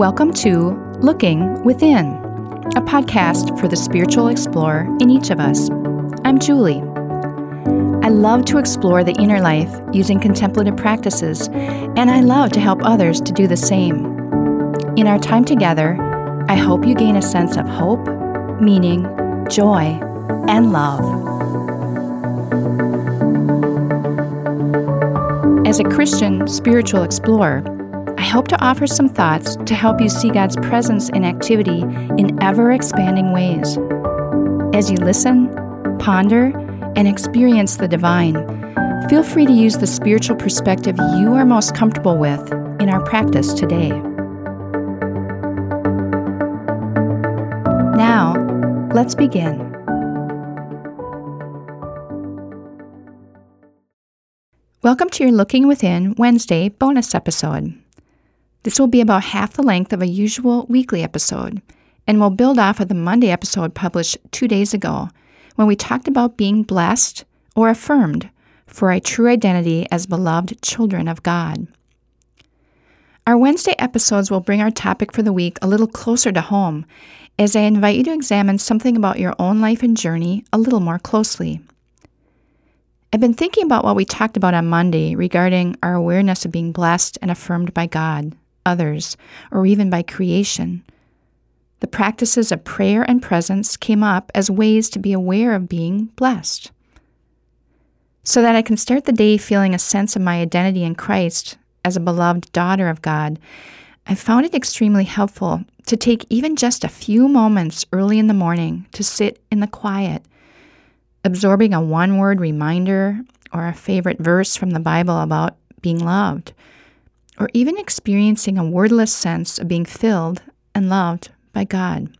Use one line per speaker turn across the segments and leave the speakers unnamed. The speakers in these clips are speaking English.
Welcome to Looking Within, a podcast for the spiritual explorer in each of us. I'm Julie. I love to explore the inner life using contemplative practices, and I love to help others to do the same. In our time together, I hope you gain a sense of hope, meaning, joy, and love. As a Christian spiritual explorer, I hope to offer some thoughts to help you see God's presence and activity in ever expanding ways. As you listen, ponder, and experience the divine, feel free to use the spiritual perspective you are most comfortable with in our practice today. Now, let's begin. Welcome to your Looking Within Wednesday bonus episode. This will be about half the length of a usual weekly episode and will build off of the Monday episode published two days ago when we talked about being blessed or affirmed for a true identity as beloved children of God. Our Wednesday episodes will bring our topic for the week a little closer to home as I invite you to examine something about your own life and journey a little more closely. I've been thinking about what we talked about on Monday regarding our awareness of being blessed and affirmed by God, others, or even by creation. The practices of prayer and presence came up as ways to be aware of being blessed. So that I can start the day feeling a sense of my identity in Christ as a beloved daughter of God, I found it extremely helpful to take even just a few moments early in the morning to sit in the quiet absorbing a one word reminder or a favorite verse from the Bible about being loved, or even experiencing a wordless sense of being filled and loved by God.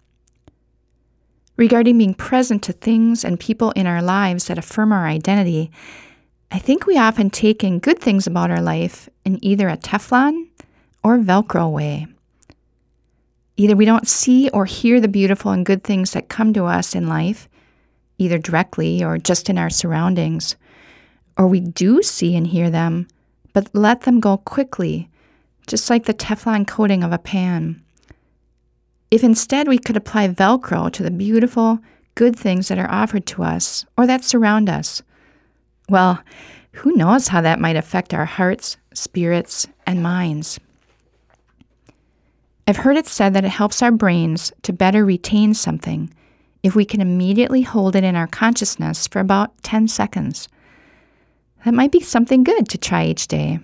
Regarding being present to things and people in our lives that affirm our identity, I think we often take in good things about our life in either a Teflon or Velcro way. Either we don't see or hear the beautiful and good things that come to us in life, either directly or just in our surroundings, or we do see and hear them, but let them go quickly, just like the Teflon coating of a pan. If instead we could apply Velcro to the beautiful, good things that are offered to us or that surround us, well, who knows how that might affect our hearts, spirits, and minds. I've heard it said that it helps our brains to better retain something if we can immediately hold it in our consciousness for about 10 seconds. That might be something good to try each day.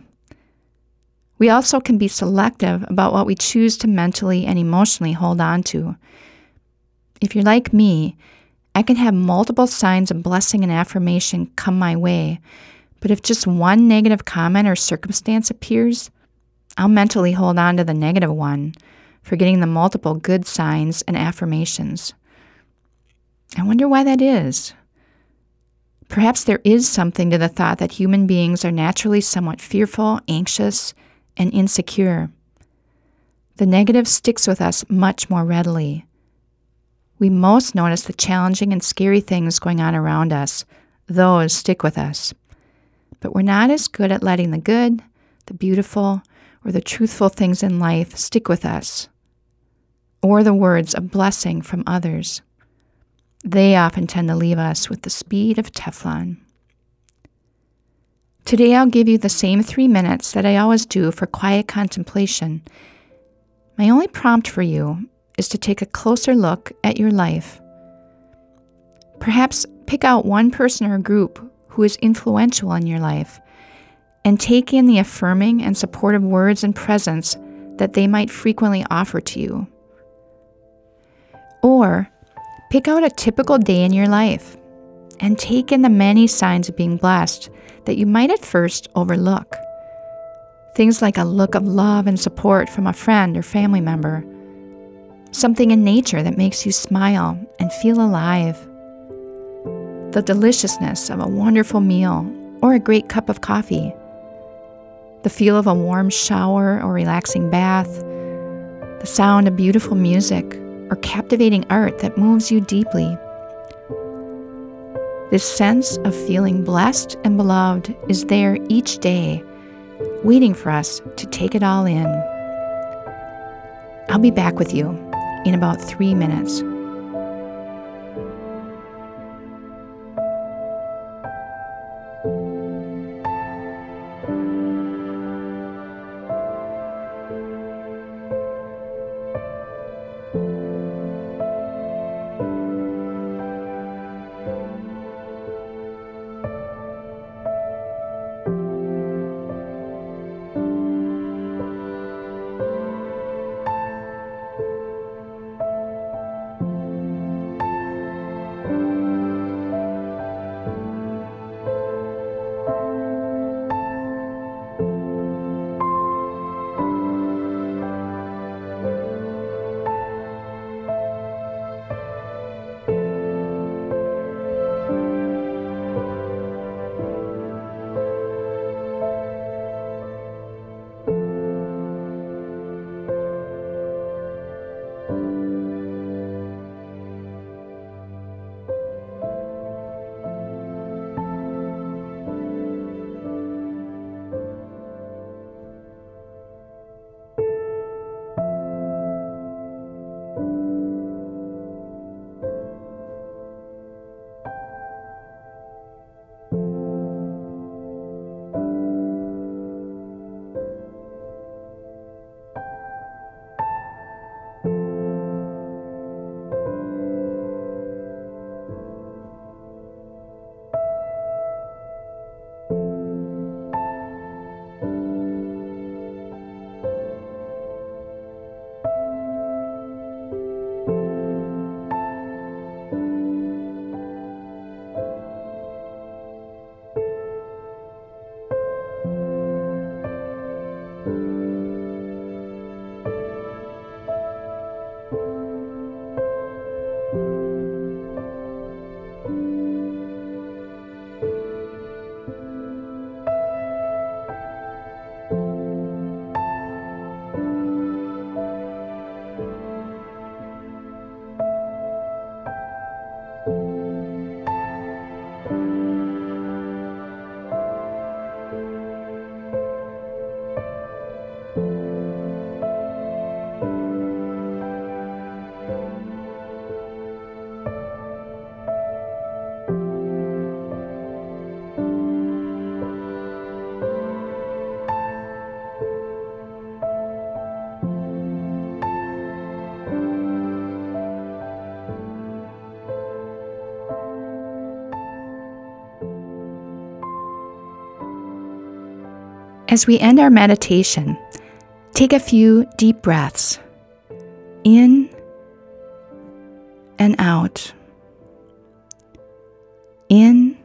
We also can be selective about what we choose to mentally and emotionally hold on to. If you're like me, I can have multiple signs of blessing and affirmation come my way, but if just one negative comment or circumstance appears, I'll mentally hold on to the negative one, forgetting the multiple good signs and affirmations. I wonder why that is. Perhaps there is something to the thought that human beings are naturally somewhat fearful, anxious, and insecure. The negative sticks with us much more readily. We most notice the challenging and scary things going on around us. Those stick with us. But we're not as good at letting the good, the beautiful, or the truthful things in life stick with us, or the words of blessing from others. They often tend to leave us with the speed of Teflon. Today I'll give you the same three minutes that I always do for quiet contemplation. My only prompt for you is to take a closer look at your life. Perhaps pick out one person or group who is influential in your life and take in the affirming and supportive words and presence that they might frequently offer to you. Or Pick out a typical day in your life and take in the many signs of being blessed that you might at first overlook. Things like a look of love and support from a friend or family member, something in nature that makes you smile and feel alive, the deliciousness of a wonderful meal or a great cup of coffee, the feel of a warm shower or relaxing bath, the sound of beautiful music or captivating art that moves you deeply. This sense of feeling blessed and beloved is there each day, waiting for us to take it all in. I'll be back with you in about three minutes. As we end our meditation, take a few deep breaths in and out. In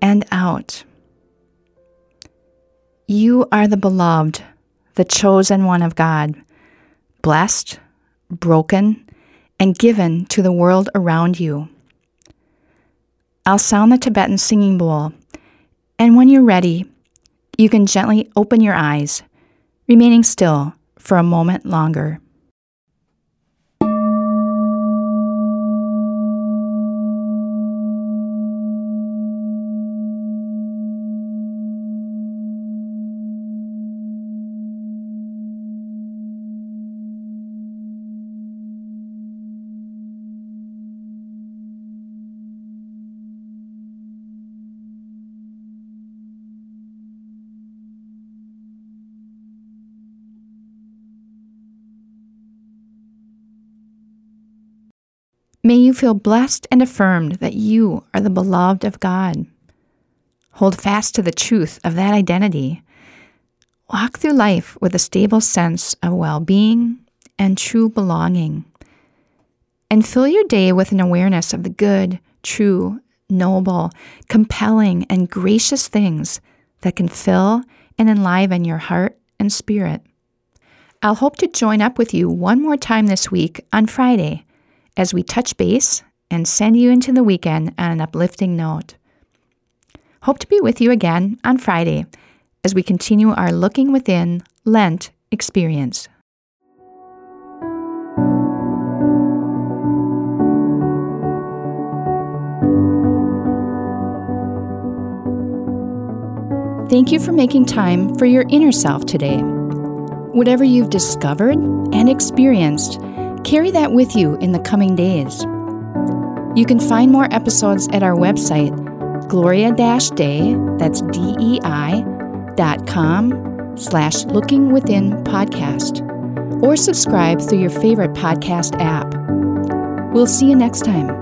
and out. You are the beloved, the chosen one of God, blessed, broken, and given to the world around you. I'll sound the Tibetan singing bowl, and when you're ready, you can gently open your eyes, remaining still for a moment longer. May you feel blessed and affirmed that you are the beloved of God. Hold fast to the truth of that identity. Walk through life with a stable sense of well being and true belonging. And fill your day with an awareness of the good, true, noble, compelling, and gracious things that can fill and enliven your heart and spirit. I'll hope to join up with you one more time this week on Friday as we touch base and send you into the weekend on an uplifting note. Hope to be with you again on Friday as we continue our Looking Within Lent experience. Thank you for making time for your inner self today. Whatever you've discovered and experienced, carry that with you in the coming days. You can find more episodes at our website, Gloria Dei, that's D-E-I, dot com slash looking within podcast, or subscribe through your favorite podcast app. We'll see you next time.